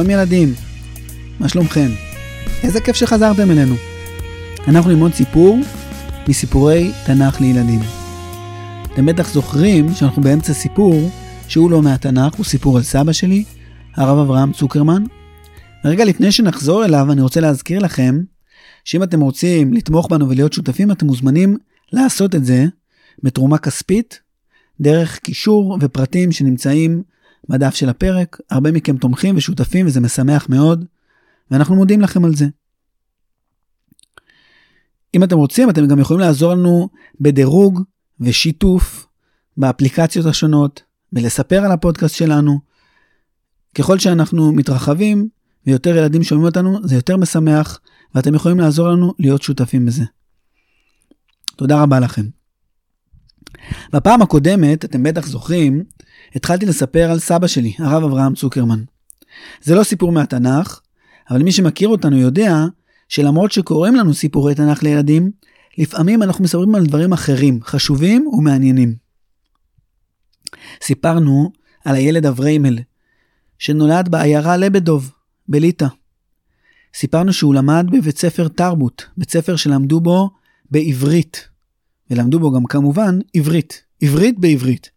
שלום ילדים, מה שלומכם? איזה כיף שחזרתם אלינו. אנחנו ללמוד סיפור מסיפורי תנ"ך לילדים. אתם בטח זוכרים שאנחנו באמצע סיפור שהוא לא מהתנ"ך, הוא סיפור על סבא שלי, הרב אברהם צוקרמן. ורגע לפני שנחזור אליו, אני רוצה להזכיר לכם שאם אתם רוצים לתמוך בנו ולהיות שותפים, אתם מוזמנים לעשות את זה בתרומה כספית, דרך קישור ופרטים שנמצאים בדף של הפרק. הרבה מכם תומכים ושותפים וזה משמח מאוד, ואנחנו מודים לכם על זה. אם אתם רוצים, אתם גם יכולים לעזור לנו בדירוג ושיתוף באפליקציות השונות, ולספר על הפודקאסט שלנו. ככל שאנחנו מתרחבים ויותר ילדים שומעים אותנו, זה יותר משמח, ואתם יכולים לעזור לנו להיות שותפים בזה. תודה רבה לכם. בפעם הקודמת, אתם בטח זוכרים, התחלתי לספר על סבא שלי, הרב אברהם צוקרמן. זה לא סיפור מהתנ"ך, אבל מי שמכיר אותנו יודע שלמרות שקוראים לנו סיפורי תנ"ך לילדים, לפעמים אנחנו מספרים על דברים אחרים, חשובים ומעניינים. סיפרנו על הילד אבריימל, שנולד בעיירה לבדוב, בליטא. סיפרנו שהוא למד בבית ספר תרבות, בית ספר שלמדו בו בעברית. ולמדו בו גם כמובן עברית, עברית בעברית.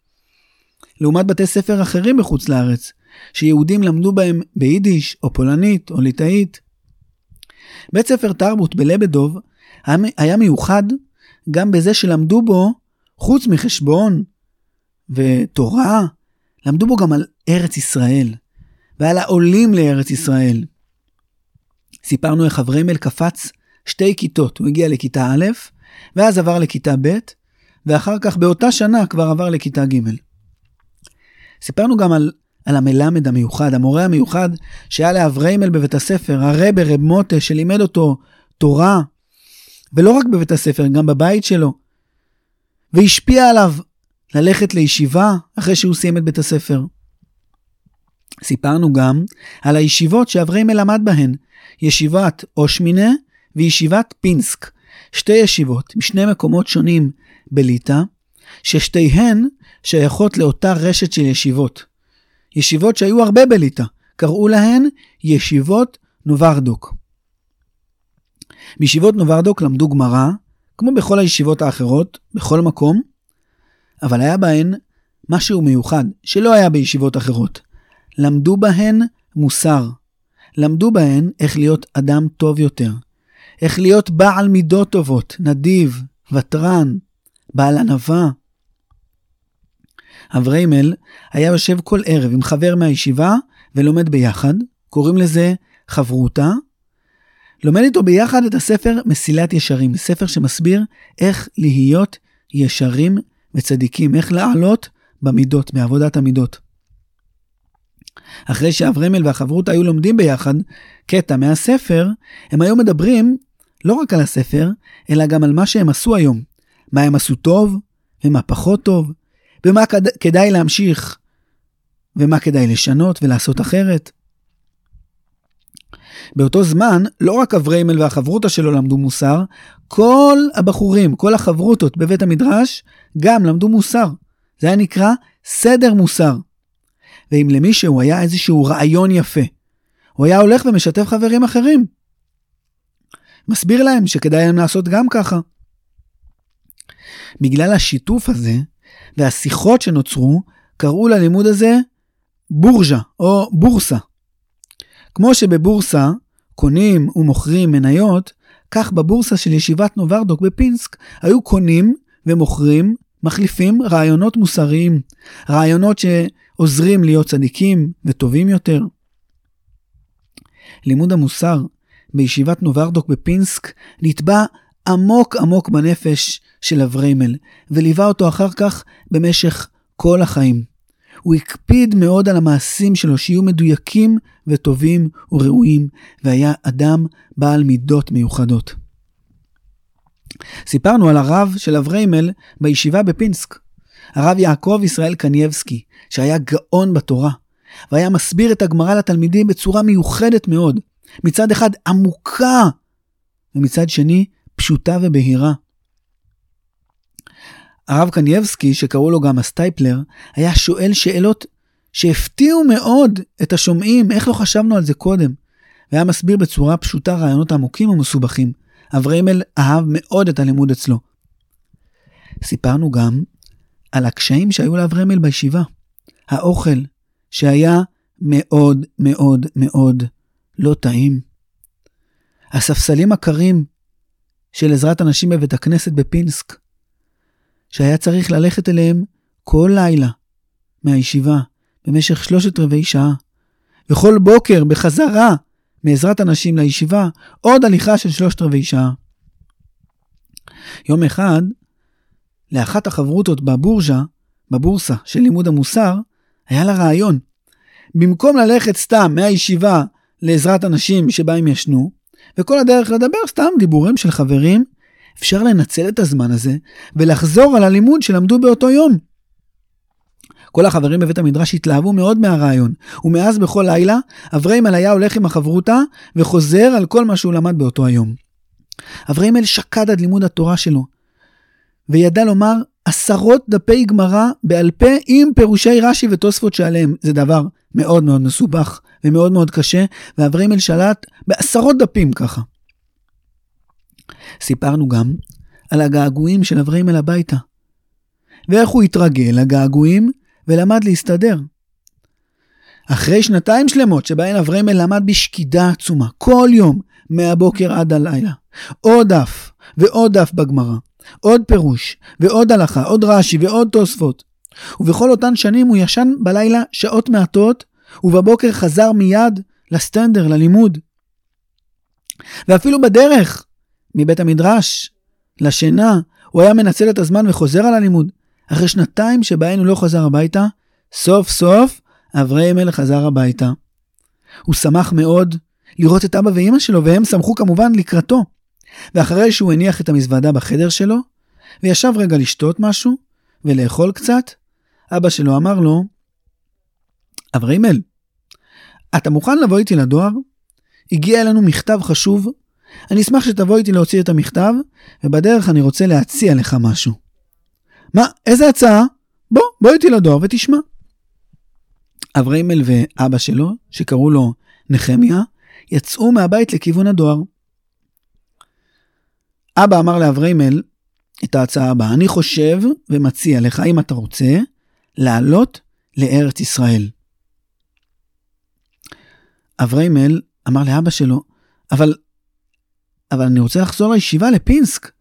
לעומת בתי ספר אחרים בחוץ לארץ, שיהודים למדו בהם ביידיש, או פולנית, או ליטאית. בית ספר תרבות בלבדוב היה מיוחד גם בזה שלמדו בו, חוץ מחשבון ותורה, למדו בו גם על ארץ ישראל, ועל העולים לארץ ישראל. סיפרנו איך אברמל קפץ שתי כיתות, הוא הגיע לכיתה א', ואז עבר לכיתה ב', ואחר כך באותה שנה כבר עבר לכיתה ג'. סיפרנו גם על, על המלמד המיוחד, המורה המיוחד שהיה לאבריימל בבית הספר, הרבה רב מוטה שלימד אותו תורה, ולא רק בבית הספר, גם בבית שלו, והשפיע עליו ללכת לישיבה אחרי שהוא סיים את בית הספר. סיפרנו גם על הישיבות שאבריימל למד בהן, ישיבת אושמינה וישיבת פינסק, שתי ישיבות משני מקומות שונים בליטא, ששתיהן שייכות לאותה רשת של ישיבות. ישיבות שהיו הרבה בליטא, קראו להן ישיבות נוברדוק. בישיבות נוברדוק למדו גמרא, כמו בכל הישיבות האחרות, בכל מקום, אבל היה בהן משהו מיוחד, שלא היה בישיבות אחרות. למדו בהן מוסר. למדו בהן איך להיות אדם טוב יותר, איך להיות בעל מידות טובות, נדיב, ותרן, בעל ענווה. אבריימל היה יושב כל ערב עם חבר מהישיבה ולומד ביחד, קוראים לזה חברותה. לומד איתו ביחד את הספר מסילת ישרים, ספר שמסביר איך להיות ישרים וצדיקים, איך לעלות במידות, בעבודת המידות. אחרי שאברמל והחברות היו לומדים ביחד קטע מהספר, הם היו מדברים לא רק על הספר, אלא גם על מה שהם עשו היום. מה הם עשו טוב, ומה פחות טוב, ומה כד... כדאי להמשיך, ומה כדאי לשנות ולעשות אחרת. באותו זמן, לא רק אבריימל והחברותא שלו למדו מוסר, כל הבחורים, כל החברותות בבית המדרש, גם למדו מוסר. זה היה נקרא סדר מוסר. ואם למישהו היה איזשהו רעיון יפה, הוא היה הולך ומשתף חברים אחרים. מסביר להם שכדאי להם לעשות גם ככה. בגלל השיתוף הזה והשיחות שנוצרו, קראו ללימוד הזה בורג'ה או בורסה. כמו שבבורסה קונים ומוכרים מניות, כך בבורסה של ישיבת נוברדוק בפינסק היו קונים ומוכרים, מחליפים רעיונות מוסריים, רעיונות שעוזרים להיות צדיקים וטובים יותר. לימוד המוסר בישיבת נוברדוק בפינסק נטבע עמוק עמוק בנפש של אבריימל, וליווה אותו אחר כך במשך כל החיים. הוא הקפיד מאוד על המעשים שלו שיהיו מדויקים וטובים וראויים, והיה אדם בעל מידות מיוחדות. סיפרנו על הרב של אבריימל בישיבה בפינסק, הרב יעקב ישראל קנייבסקי, שהיה גאון בתורה, והיה מסביר את הגמרא לתלמידים בצורה מיוחדת מאוד, מצד אחד עמוקה, ומצד שני פשוטה ובהירה. הרב קנייבסקי, שקראו לו גם הסטייפלר, היה שואל שאלות שהפתיעו מאוד את השומעים, איך לא חשבנו על זה קודם. והיה מסביר בצורה פשוטה רעיונות עמוקים ומסובכים. אברהמל אהב מאוד את הלימוד אצלו. סיפרנו גם על הקשיים שהיו לאברהמל בישיבה. האוכל, שהיה מאוד מאוד מאוד לא טעים. הספסלים הקרים של עזרת הנשים בבית הכנסת בפינסק, שהיה צריך ללכת אליהם כל לילה מהישיבה במשך שלושת רבעי שעה, וכל בוקר בחזרה מעזרת הנשים לישיבה עוד הליכה של שלושת רבעי שעה. יום אחד, לאחת החברותות בבורז'ה, בבורסה של לימוד המוסר, היה לה רעיון. במקום ללכת סתם מהישיבה לעזרת אנשים שבה הם ישנו, וכל הדרך לדבר סתם דיבורים של חברים, אפשר לנצל את הזמן הזה ולחזור על הלימוד שלמדו באותו יום. כל החברים בבית המדרש התלהבו מאוד מהרעיון, ומאז בכל לילה, אברהימל היה הולך עם החברותה וחוזר על כל מה שהוא למד באותו היום. אברהימל שקד עד לימוד התורה שלו, וידע לומר עשרות דפי גמרא בעל פה עם פירושי רש"י ותוספות שעליהם. זה דבר מאוד מאוד מסובך ומאוד מאוד קשה, ואברהימל שלט בעשרות דפים ככה. סיפרנו גם על הגעגועים של אברהימל הביתה, ואיך הוא התרגל לגעגועים ולמד להסתדר. אחרי שנתיים שלמות שבהן אברהימל למד בשקידה עצומה, כל יום, מהבוקר עד הלילה, עוד דף ועוד דף בגמרא, עוד פירוש, ועוד הלכה, עוד רש"י ועוד תוספות. ובכל אותן שנים הוא ישן בלילה שעות מעטות, ובבוקר חזר מיד לסטנדר, ללימוד. ואפילו בדרך, מבית המדרש, לשינה, הוא היה מנצל את הזמן וחוזר על הלימוד. אחרי שנתיים שבהן הוא לא חזר הביתה, סוף סוף אברהם חזר הביתה. הוא שמח מאוד לראות את אבא ואימא שלו, והם שמחו כמובן לקראתו. ואחרי שהוא הניח את המזוודה בחדר שלו, וישב רגע לשתות משהו ולאכול קצת, אבא שלו אמר לו, אברהימל, אתה מוכן לבוא איתי לדואר? הגיע אלינו מכתב חשוב, אני אשמח שתבוא איתי להוציא את המכתב, ובדרך אני רוצה להציע לך משהו. מה, איזה הצעה? בוא, בוא איתי לדואר ותשמע. אברהימל ואבא שלו, שקראו לו נחמיה, יצאו מהבית לכיוון הדואר. אבא אמר לאברהימל את ההצעה הבאה, אני חושב ומציע לך, אם אתה רוצה, לעלות לארץ ישראל. אברהימל אמר לאבא שלו, אבל, אבל אני רוצה לחזור לישיבה, לפינסק.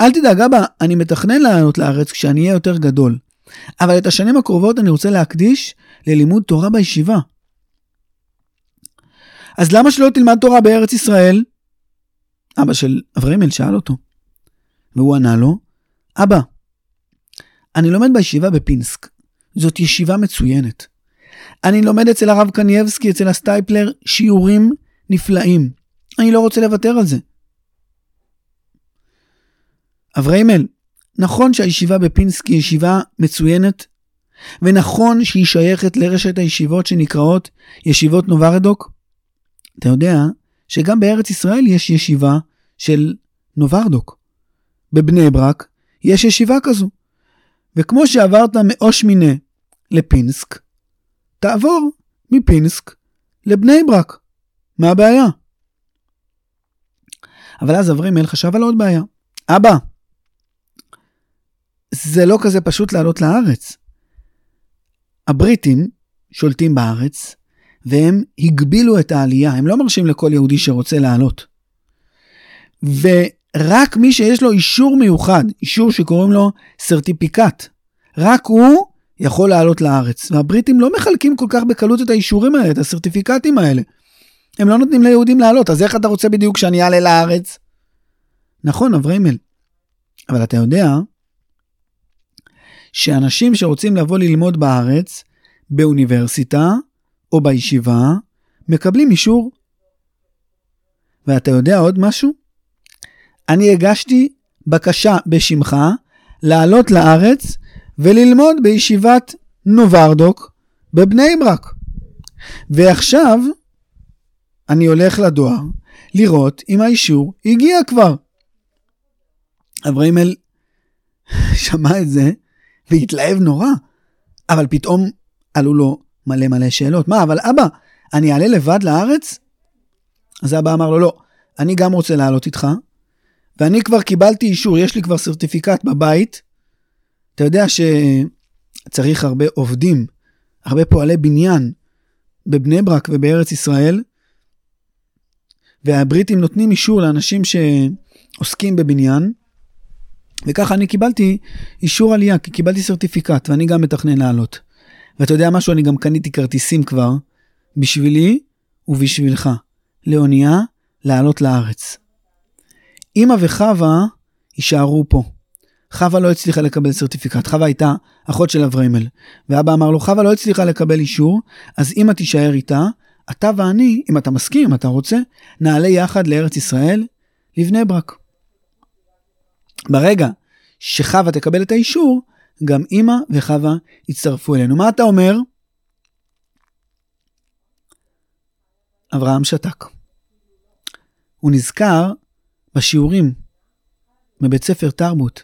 אל תדאג, אבא, אני מתכנן לעלות לארץ כשאני אהיה יותר גדול. אבל את השנים הקרובות אני רוצה להקדיש ללימוד תורה בישיבה. אז למה שלא תלמד תורה בארץ ישראל? אבא של אבריימל שאל אותו. והוא ענה לו, אבא, אני לומד בישיבה בפינסק. זאת ישיבה מצוינת. אני לומד אצל הרב קנייבסקי, אצל הסטייפלר, שיעורים נפלאים. אני לא רוצה לוותר על זה. אברהימל, נכון שהישיבה בפינסק היא ישיבה מצוינת, ונכון שהיא שייכת לרשת הישיבות שנקראות ישיבות נוברדוק? אתה יודע שגם בארץ ישראל יש ישיבה של נוברדוק. בבני ברק יש ישיבה כזו. וכמו שעברת מאושמינה לפינסק, תעבור מפינסק לבני ברק. מה הבעיה? אבל אז אברימל חשב על עוד בעיה. אבא, זה לא כזה פשוט לעלות לארץ. הבריטים שולטים בארץ, והם הגבילו את העלייה, הם לא מרשים לכל יהודי שרוצה לעלות. ורק מי שיש לו אישור מיוחד, אישור שקוראים לו סרטיפיקט, רק הוא יכול לעלות לארץ. והבריטים לא מחלקים כל כך בקלות את האישורים האלה, את הסרטיפיקטים האלה. הם לא נותנים ליהודים לעלות, אז איך אתה רוצה בדיוק שאני אעלה לארץ? נכון, אבריימל. אבל אתה יודע שאנשים שרוצים לבוא ללמוד בארץ, באוניברסיטה או בישיבה, מקבלים אישור. ואתה יודע עוד משהו? אני הגשתי בקשה בשמך לעלות לארץ וללמוד בישיבת נוברדוק בבני ברק. ועכשיו אני הולך לדואר לראות אם האישור הגיע כבר. אברהימל שמע את זה והתלהב נורא, אבל פתאום עלו לו מלא מלא שאלות. מה, אבל אבא, אני אעלה לבד לארץ? אז אבא אמר לו, לא, אני גם רוצה לעלות איתך, ואני כבר קיבלתי אישור, יש לי כבר סרטיפיקט בבית. אתה יודע שצריך הרבה עובדים, הרבה פועלי בניין בבני ברק ובארץ ישראל, והבריטים נותנים אישור לאנשים שעוסקים בבניין, וככה אני קיבלתי אישור עלייה, כי קיבלתי סרטיפיקט, ואני גם מתכנן לעלות. ואתה יודע משהו, אני גם קניתי כרטיסים כבר, בשבילי ובשבילך, לאונייה לעלות לארץ. אמא וחווה יישארו פה. חווה לא הצליחה לקבל סרטיפיקט, חווה הייתה אחות של אבריימל. ואבא אמר לו, חווה לא הצליחה לקבל אישור, אז אמא תישאר איתה, אתה ואני, אם אתה מסכים, אם אתה רוצה, נעלה יחד לארץ ישראל, לבני ברק. ברגע שחווה תקבל את האישור, גם אמא וחווה יצטרפו אלינו. מה אתה אומר? אברהם שתק. הוא נזכר בשיעורים מבית ספר תרבות,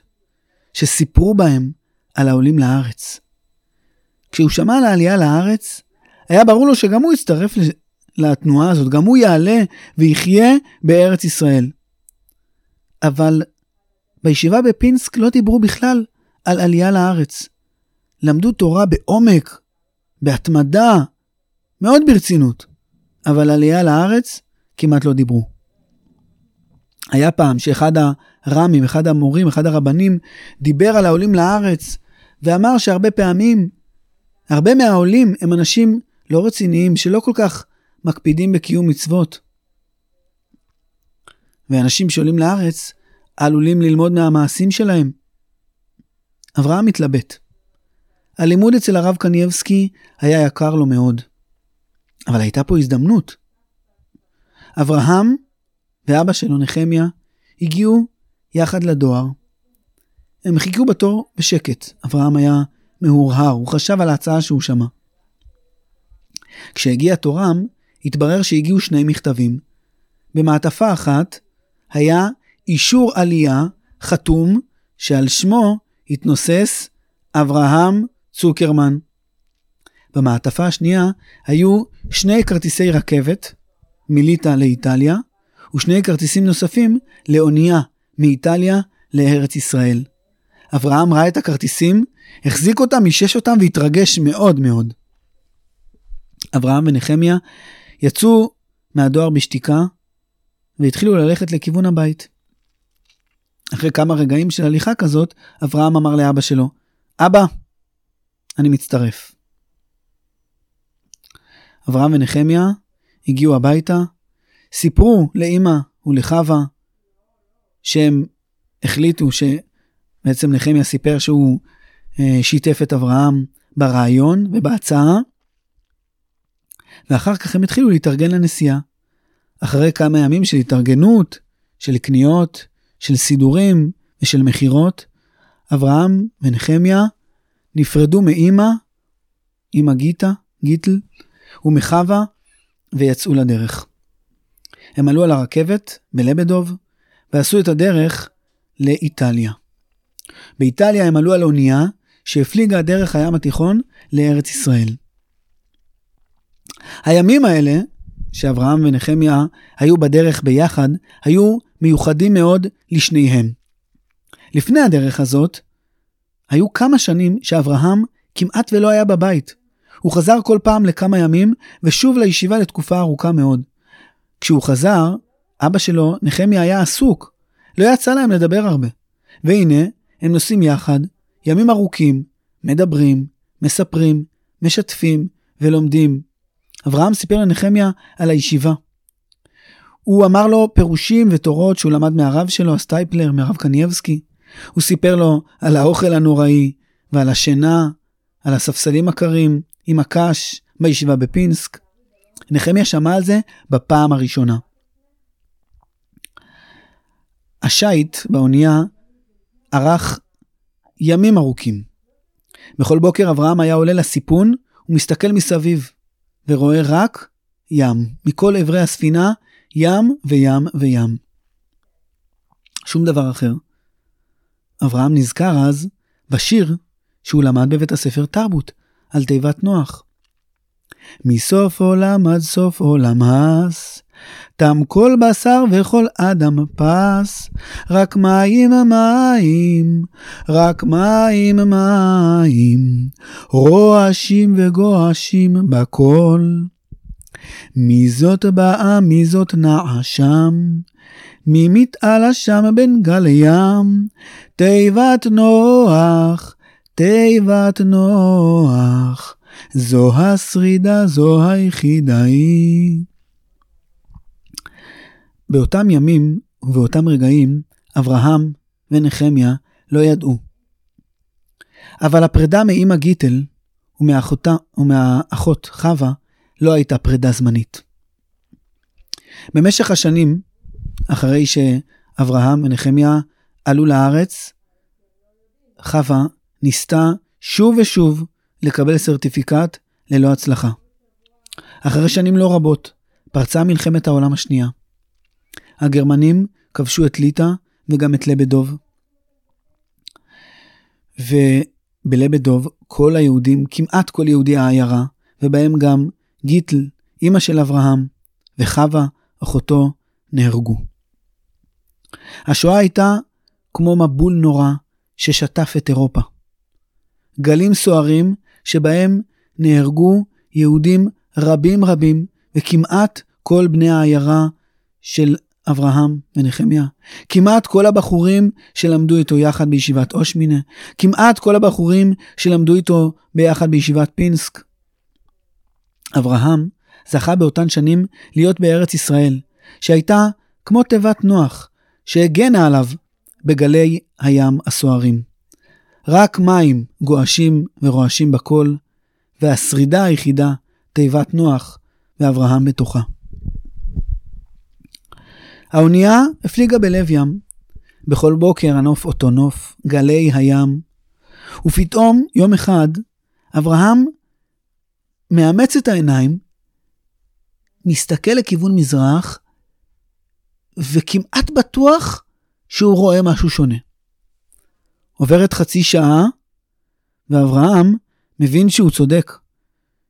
שסיפרו בהם על העולים לארץ. כשהוא שמע על העלייה לארץ, היה ברור לו שגם הוא יצטרף לתנועה הזאת, גם הוא יעלה ויחיה בארץ ישראל. אבל בישיבה בפינסק לא דיברו בכלל על עלייה לארץ. למדו תורה בעומק, בהתמדה, מאוד ברצינות, אבל עלייה לארץ כמעט לא דיברו. היה פעם שאחד הר"מים, אחד המורים, אחד הרבנים, דיבר על העולים לארץ, ואמר שהרבה פעמים, הרבה מהעולים הם אנשים לא רציניים, שלא כל כך מקפידים בקיום מצוות. ואנשים שעולים לארץ עלולים ללמוד מהמעשים שלהם. אברהם מתלבט. הלימוד אצל הרב קנייבסקי היה יקר לו מאוד. אבל הייתה פה הזדמנות. אברהם ואבא שלו, נחמיה, הגיעו יחד לדואר. הם חיכו בתור בשקט. אברהם היה מהורהר, הוא חשב על ההצעה שהוא שמע. כשהגיע תורם, התברר שהגיעו שני מכתבים. במעטפה אחת היה אישור עלייה חתום שעל שמו התנוסס אברהם צוקרמן. במעטפה השנייה היו שני כרטיסי רכבת מליטא לאיטליה, ושני כרטיסים נוספים לאונייה מאיטליה לארץ ישראל. אברהם ראה את הכרטיסים, החזיק אותם, אישש אותם והתרגש מאוד מאוד. אברהם ונחמיה יצאו מהדואר בשתיקה והתחילו ללכת לכיוון הבית. אחרי כמה רגעים של הליכה כזאת, אברהם אמר לאבא שלו, אבא, אני מצטרף. אברהם ונחמיה הגיעו הביתה, סיפרו לאימא ולחווה שהם החליטו שבעצם נחמיה סיפר שהוא אה, שיתף את אברהם ברעיון ובהצעה, ואחר כך הם התחילו להתארגן לנסיעה. אחרי כמה ימים של התארגנות, של קניות, של סידורים ושל מכירות, אברהם ונחמיה נפרדו מאימא, אימא גיטה, גיטל, ומחווה, ויצאו לדרך. הם עלו על הרכבת בלבדוב, ועשו את הדרך לאיטליה. באיטליה הם עלו על אונייה שהפליגה דרך הים התיכון לארץ ישראל. הימים האלה, שאברהם ונחמיה היו בדרך ביחד, היו מיוחדים מאוד לשניהם. לפני הדרך הזאת, היו כמה שנים שאברהם כמעט ולא היה בבית. הוא חזר כל פעם לכמה ימים, ושוב לישיבה לתקופה ארוכה מאוד. כשהוא חזר, אבא שלו, נחמיה, היה עסוק. לא יצא להם לדבר הרבה. והנה, הם נוסעים יחד, ימים ארוכים, מדברים, מספרים, משתפים ולומדים. אברהם סיפר לנחמיה על הישיבה. הוא אמר לו פירושים ותורות שהוא למד מהרב שלו, הסטייפלר, מהרב קנייבסקי. הוא סיפר לו על האוכל הנוראי ועל השינה, על הספסלים הקרים, עם הקש, בישיבה בפינסק. נחמיה שמע על זה בפעם הראשונה. השיט באונייה ארך ימים ארוכים. בכל בוקר אברהם היה עולה לסיפון ומסתכל מסביב, ורואה רק ים. מכל אברי הספינה, ים וים וים. שום דבר אחר. אברהם נזכר אז בשיר שהוא למד בבית הספר תרבות, על תיבת נוח. מסוף עולם עד סוף עולם הס. תם כל בשר וכל אדם פס, רק מים מים, רק מים מים, רועשים וגועשים בכל. מי זאת באה, מי זאת נעה שם, מי מתעלה שם בין גל ים, תיבת נוח, תיבת נוח, זו השרידה, זו היחידה היא. באותם ימים ובאותם רגעים, אברהם ונחמיה לא ידעו. אבל הפרידה מאמא גיטל ומאחותה, ומהאחות חווה לא הייתה פרידה זמנית. במשך השנים, אחרי שאברהם ונחמיה עלו לארץ, חווה ניסתה שוב ושוב לקבל סרטיפיקט ללא הצלחה. אחרי שנים לא רבות, פרצה מלחמת העולם השנייה. הגרמנים כבשו את ליטא וגם את לבדוב. ובלבדוב כל היהודים, כמעט כל יהודי העיירה, ובהם גם גיטל, אמא של אברהם, וחווה, אחותו, נהרגו. השואה הייתה כמו מבול נורא ששטף את אירופה. גלים סוערים שבהם נהרגו יהודים רבים רבים, וכמעט כל בני העיירה של אברהם ונחמיה. כמעט כל הבחורים שלמדו איתו יחד בישיבת אושמינה, כמעט כל הבחורים שלמדו איתו ביחד בישיבת פינסק. אברהם זכה באותן שנים להיות בארץ ישראל, שהייתה כמו תיבת נוח, שהגנה עליו בגלי הים הסוערים. רק מים גועשים ורועשים בכל, והשרידה היחידה, תיבת נוח, ואברהם בתוכה. האונייה הפליגה בלב ים. בכל בוקר הנוף אותו נוף, גלי הים. ופתאום, יום אחד, אברהם מאמץ את העיניים, מסתכל לכיוון מזרח, וכמעט בטוח שהוא רואה משהו שונה. עוברת חצי שעה, ואברהם מבין שהוא צודק,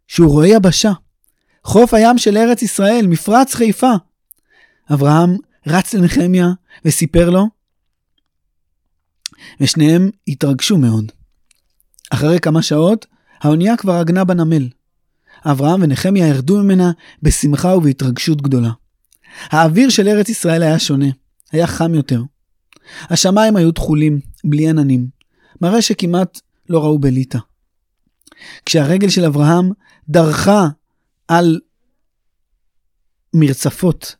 שהוא רואה יבשה. חוף הים של ארץ ישראל, מפרץ חיפה. אברהם רץ לנחמיה וסיפר לו, ושניהם התרגשו מאוד. אחרי כמה שעות, האונייה כבר עגנה בנמל. אברהם ונחמיה ירדו ממנה בשמחה ובהתרגשות גדולה. האוויר של ארץ ישראל היה שונה, היה חם יותר. השמיים היו תכולים, בלי עננים, מראה שכמעט לא ראו בליטא. כשהרגל של אברהם דרכה על מרצפות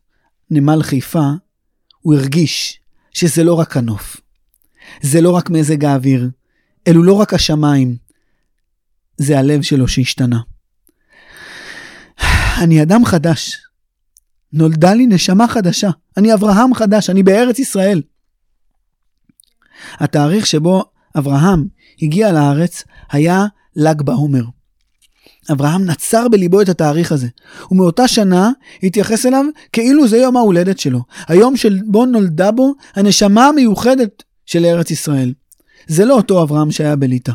נמל חיפה, הוא הרגיש שזה לא רק הנוף, זה לא רק מזג האוויר, אלו לא רק השמיים, זה הלב שלו שהשתנה. אני אדם חדש. נולדה לי נשמה חדשה. אני אברהם חדש, אני בארץ ישראל. התאריך שבו אברהם הגיע לארץ היה ל"ג בעומר. אברהם נצר בליבו את התאריך הזה, ומאותה שנה התייחס אליו כאילו זה יום ההולדת שלו, היום שבו נולדה בו הנשמה המיוחדת של ארץ ישראל. זה לא אותו אברהם שהיה בליטא.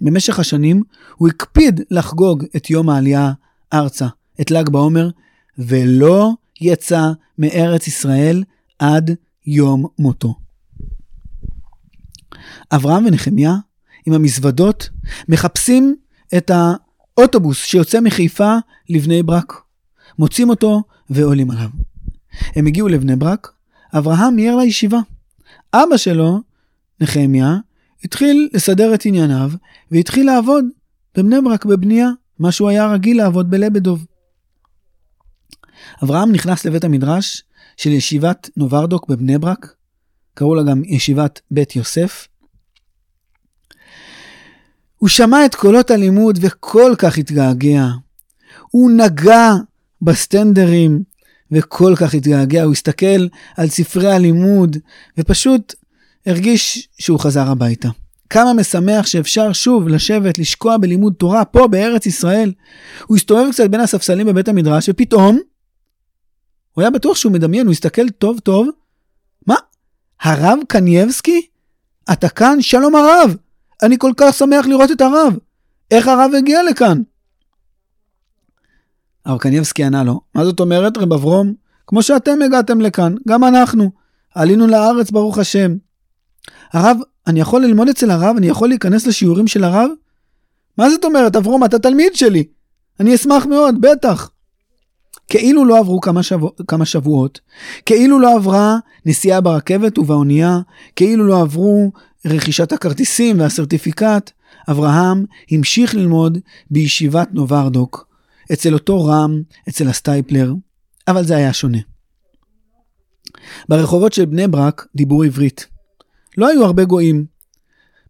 במשך השנים הוא הקפיד לחגוג את יום העלייה ארצה, את ל"ג בעומר, ולא יצא מארץ ישראל עד יום מותו. אברהם ונחמיה עם המזוודות מחפשים את האוטובוס שיוצא מחיפה לבני ברק. מוצאים אותו ועולים עליו. הם הגיעו לבני ברק, אברהם מיהר לישיבה. אבא שלו, נחמיה, התחיל לסדר את ענייניו והתחיל לעבוד בבני ברק בבנייה, מה שהוא היה רגיל לעבוד בלבדוב. אברהם נכנס לבית המדרש של ישיבת נוברדוק בבני ברק, קראו לה גם ישיבת בית יוסף. הוא שמע את קולות הלימוד וכל כך התגעגע. הוא נגע בסטנדרים וכל כך התגעגע. הוא הסתכל על ספרי הלימוד ופשוט הרגיש שהוא חזר הביתה. כמה משמח שאפשר שוב לשבת, לשקוע בלימוד תורה פה בארץ ישראל. הוא הסתובב קצת בין הספסלים בבית המדרש ופתאום הוא היה בטוח שהוא מדמיין, הוא הסתכל טוב טוב. מה? הרב קנייבסקי? אתה כאן? שלום הרב! אני כל כך שמח לראות את הרב. איך הרב הגיע לכאן? הרב קניבסקי ענה לו, מה זאת אומרת, רב אברום? כמו שאתם הגעתם לכאן, גם אנחנו. עלינו לארץ, ברוך השם. הרב, אני יכול ללמוד אצל הרב? אני יכול להיכנס לשיעורים של הרב? מה זאת אומרת, אברום, אתה תלמיד שלי. אני אשמח מאוד, בטח. כאילו לא עברו כמה, שבוע, כמה שבועות, כאילו לא עברה נסיעה ברכבת ובאונייה, כאילו לא עברו רכישת הכרטיסים והסרטיפיקט, אברהם המשיך ללמוד בישיבת נוברדוק, אצל אותו רם, אצל הסטייפלר, אבל זה היה שונה. ברחובות של בני ברק דיברו עברית. לא היו הרבה גויים.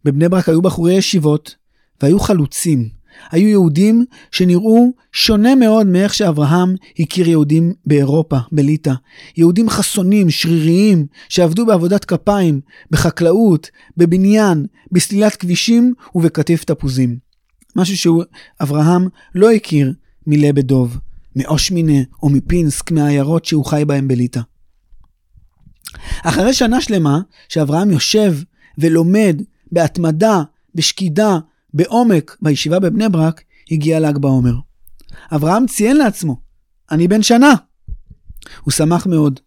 בבני ברק היו בחורי ישיבות, והיו חלוצים. היו יהודים שנראו שונה מאוד מאיך שאברהם הכיר יהודים באירופה, בליטא. יהודים חסונים, שריריים, שעבדו בעבודת כפיים, בחקלאות, בבניין, בסלילת כבישים ובקטיף תפוזים. משהו שאברהם לא הכיר מלבדוב, מאושמינה או מפינסק, מהעיירות שהוא חי בהם בליטא. אחרי שנה שלמה שאברהם יושב ולומד בהתמדה, בשקידה, בעומק, בישיבה בבני ברק, הגיע ל"ג בעומר. אברהם ציין לעצמו, אני בן שנה. הוא שמח מאוד.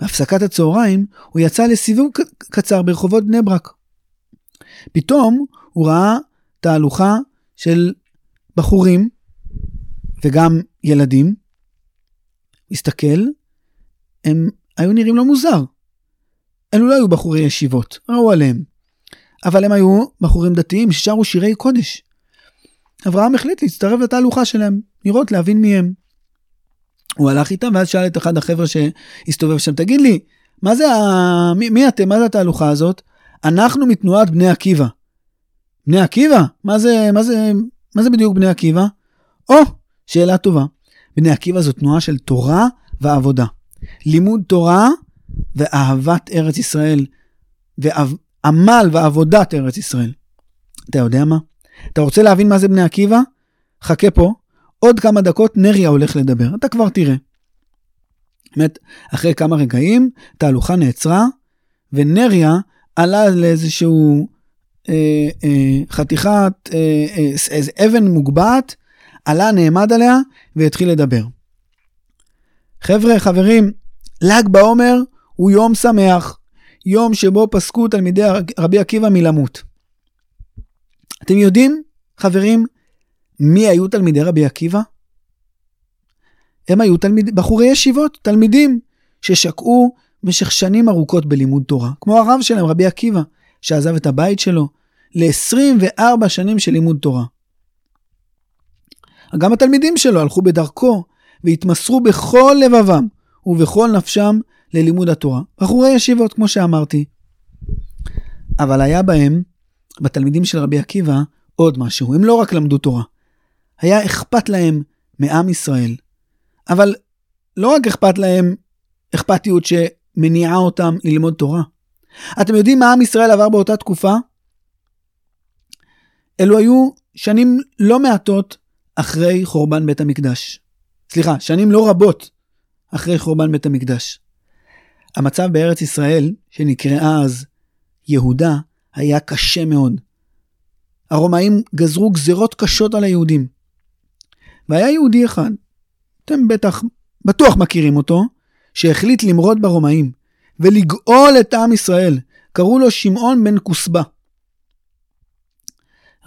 בהפסקת הצהריים הוא יצא לסיבוב קצר ברחובות בני ברק. פתאום הוא ראה תהלוכה של בחורים וגם ילדים. הסתכל, הם היו נראים לו מוזר. אלו לא היו בחורי ישיבות, ראו עליהם. אבל הם היו בחורים דתיים ששרו שירי קודש. אברהם החליט להצטרף לתהלוכה שלהם, לראות, להבין מי הם. הוא הלך איתם ואז שאל את אחד החבר'ה שהסתובב שם, תגיד לי, מה זה ה... מי, מי אתם? מה זה התהלוכה הזאת? אנחנו מתנועת בני עקיבא. בני עקיבא? מה זה, מה זה, מה זה בדיוק בני עקיבא? או, שאלה טובה. בני עקיבא זו תנועה של תורה ועבודה. לימוד תורה ואהבת ארץ ישראל, ועמל ועבודת ארץ ישראל. אתה יודע מה? אתה רוצה להבין מה זה בני עקיבא? חכה פה, עוד כמה דקות נריה הולך לדבר, אתה כבר תראה. באמת, אחרי כמה רגעים, תהלוכה נעצרה, ונריה עלה לאיזשהו אה, אה, חתיכת, אה, אה, איזה אבן מוגבעת, עלה, נעמד עליה, והתחיל לדבר. חבר'ה, חברים, ל"ג בעומר הוא יום שמח, יום שבו פסקו תלמידי רבי עקיבא מלמות. אתם יודעים, חברים, מי היו תלמידי רבי עקיבא? הם היו תלמיד, בחורי ישיבות, תלמידים ששקעו במשך שנים ארוכות בלימוד תורה, כמו הרב שלהם, רבי עקיבא, שעזב את הבית שלו ל-24 שנים של לימוד תורה. גם התלמידים שלו הלכו בדרכו והתמסרו בכל לבבם ובכל נפשם ללימוד התורה. בחורי ישיבות, כמו שאמרתי. אבל היה בהם, בתלמידים של רבי עקיבא, עוד משהו. הם לא רק למדו תורה. היה אכפת להם מעם ישראל. אבל לא רק אכפת להם אכפתיות שמניעה אותם ללמוד תורה. אתם יודעים מה עם ישראל עבר באותה תקופה? אלו היו שנים לא מעטות אחרי חורבן בית המקדש. סליחה, שנים לא רבות אחרי חורבן בית המקדש. המצב בארץ ישראל, שנקראה אז יהודה, היה קשה מאוד. הרומאים גזרו גזרות קשות על היהודים. והיה יהודי אחד, אתם בטח, בטוח מכירים אותו, שהחליט למרוד ברומאים ולגאול את עם ישראל. קראו לו שמעון בן כוסבא.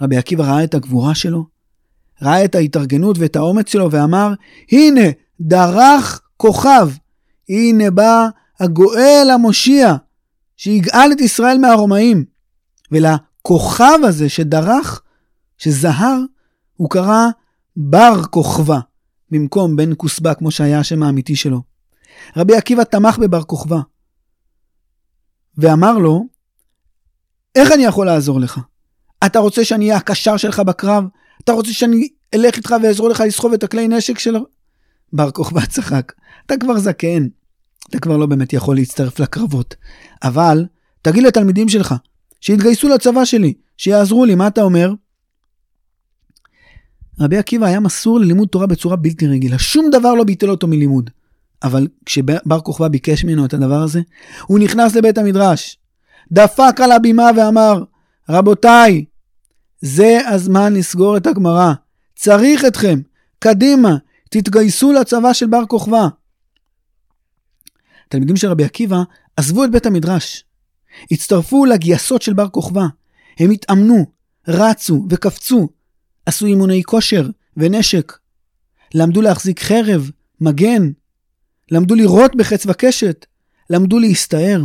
רבי עקיבא ראה את הגבורה שלו, ראה את ההתארגנות ואת האומץ שלו ואמר, הנה, דרך כוכב, הנה בא הגואל המושיע, שיגאל את ישראל מהרומאים. ולכוכב הזה שדרך, שזהר, הוא קרא בר כוכבא, במקום בן כוסבא, כמו שהיה השם האמיתי שלו. רבי עקיבא תמך בבר כוכבא, ואמר לו, איך אני יכול לעזור לך? אתה רוצה שאני אהיה הקשר שלך בקרב? אתה רוצה שאני אלך איתך ואעזור לך לסחוב את הכלי נשק שלו? בר כוכבא צחק, אתה כבר זקן, אתה כבר לא באמת יכול להצטרף לקרבות. אבל, תגיד לתלמידים שלך, שיתגייסו לצבא שלי, שיעזרו לי, מה אתה אומר? רבי עקיבא היה מסור ללימוד תורה בצורה בלתי רגילה, שום דבר לא ביטל אותו מלימוד. אבל כשבר כוכבא ביקש ממנו את הדבר הזה, הוא נכנס לבית המדרש, דפק על הבימה ואמר, רבותיי, זה הזמן לסגור את הגמרא, צריך אתכם, קדימה, תתגייסו לצבא של בר כוכבא. תלמידים של רבי עקיבא עזבו את בית המדרש, הצטרפו לגייסות של בר כוכבא, הם התאמנו, רצו וקפצו, עשו אימוני כושר ונשק, למדו להחזיק חרב, מגן, למדו לירות בחץ וקשת, למדו להסתער,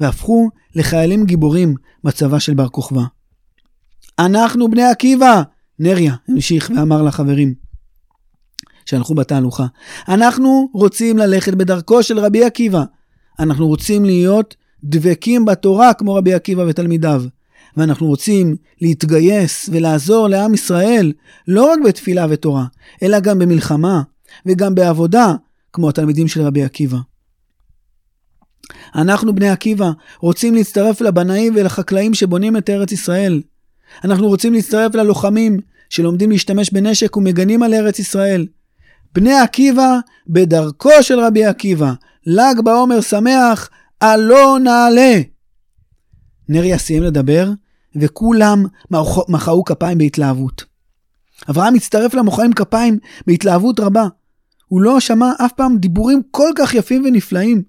והפכו לחיילים גיבורים בצבא של בר כוכבא. אנחנו בני עקיבא! נריה המשיך ואמר לחברים שהלכו בתהלוכה. אנחנו רוצים ללכת בדרכו של רבי עקיבא. אנחנו רוצים להיות דבקים בתורה כמו רבי עקיבא ותלמידיו. ואנחנו רוצים להתגייס ולעזור לעם ישראל לא רק בתפילה ותורה, אלא גם במלחמה וגם בעבודה, כמו התלמידים של רבי עקיבא. אנחנו בני עקיבא רוצים להצטרף לבנאים ולחקלאים שבונים את ארץ ישראל. אנחנו רוצים להצטרף ללוחמים שלומדים להשתמש בנשק ומגנים על ארץ ישראל. בני עקיבא בדרכו של רבי עקיבא, ל"ג בעומר שמח, עלו נעלה. נריה סיים לדבר, וכולם מחאו כפיים בהתלהבות. אברהם הצטרף למוחאים כפיים בהתלהבות רבה. הוא לא שמע אף פעם דיבורים כל כך יפים ונפלאים.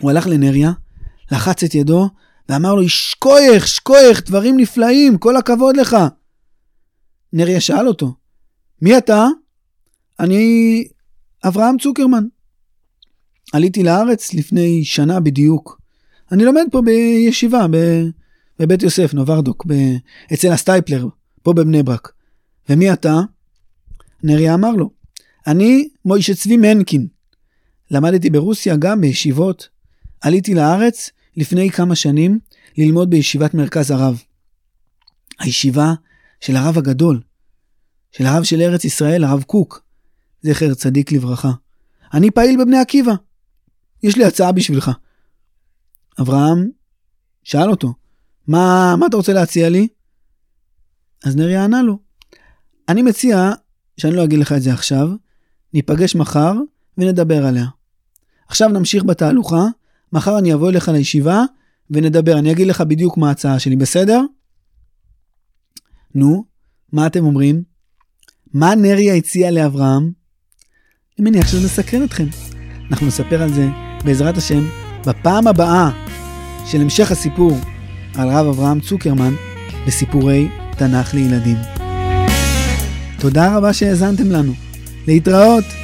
הוא הלך לנריה, לחץ את ידו, ואמר לו, שכוייך, שכוייך, דברים נפלאים, כל הכבוד לך. נריה שאל אותו, מי אתה? אני אברהם צוקרמן. עליתי לארץ לפני שנה בדיוק. אני לומד פה בישיבה, בבית יוסף, נוברדוק, ב... אצל הסטייפלר, פה בבני ברק. ומי אתה? נריה אמר לו, אני מוישה צבי מנקין. למדתי ברוסיה גם בישיבות. עליתי לארץ לפני כמה שנים ללמוד בישיבת מרכז הרב. הישיבה של הרב הגדול, של הרב של ארץ ישראל, הרב קוק, זכר צדיק לברכה. אני פעיל בבני עקיבא. יש לי הצעה בשבילך. אברהם שאל אותו, מה, מה אתה רוצה להציע לי? אז נריה ענה לו, אני מציע שאני לא אגיד לך את זה עכשיו, ניפגש מחר ונדבר עליה. עכשיו נמשיך בתהלוכה, מחר אני אבוא אליך לישיבה ונדבר, אני אגיד לך בדיוק מה ההצעה שלי, בסדר? נו, מה אתם אומרים? מה נריה הציע לאברהם? אני מניח שזה מסקרן אתכם. אנחנו נספר על זה, בעזרת השם, בפעם הבאה של המשך הסיפור על רב אברהם צוקרמן בסיפורי תנ"ך לילדים. תודה רבה שהאזנתם לנו. להתראות.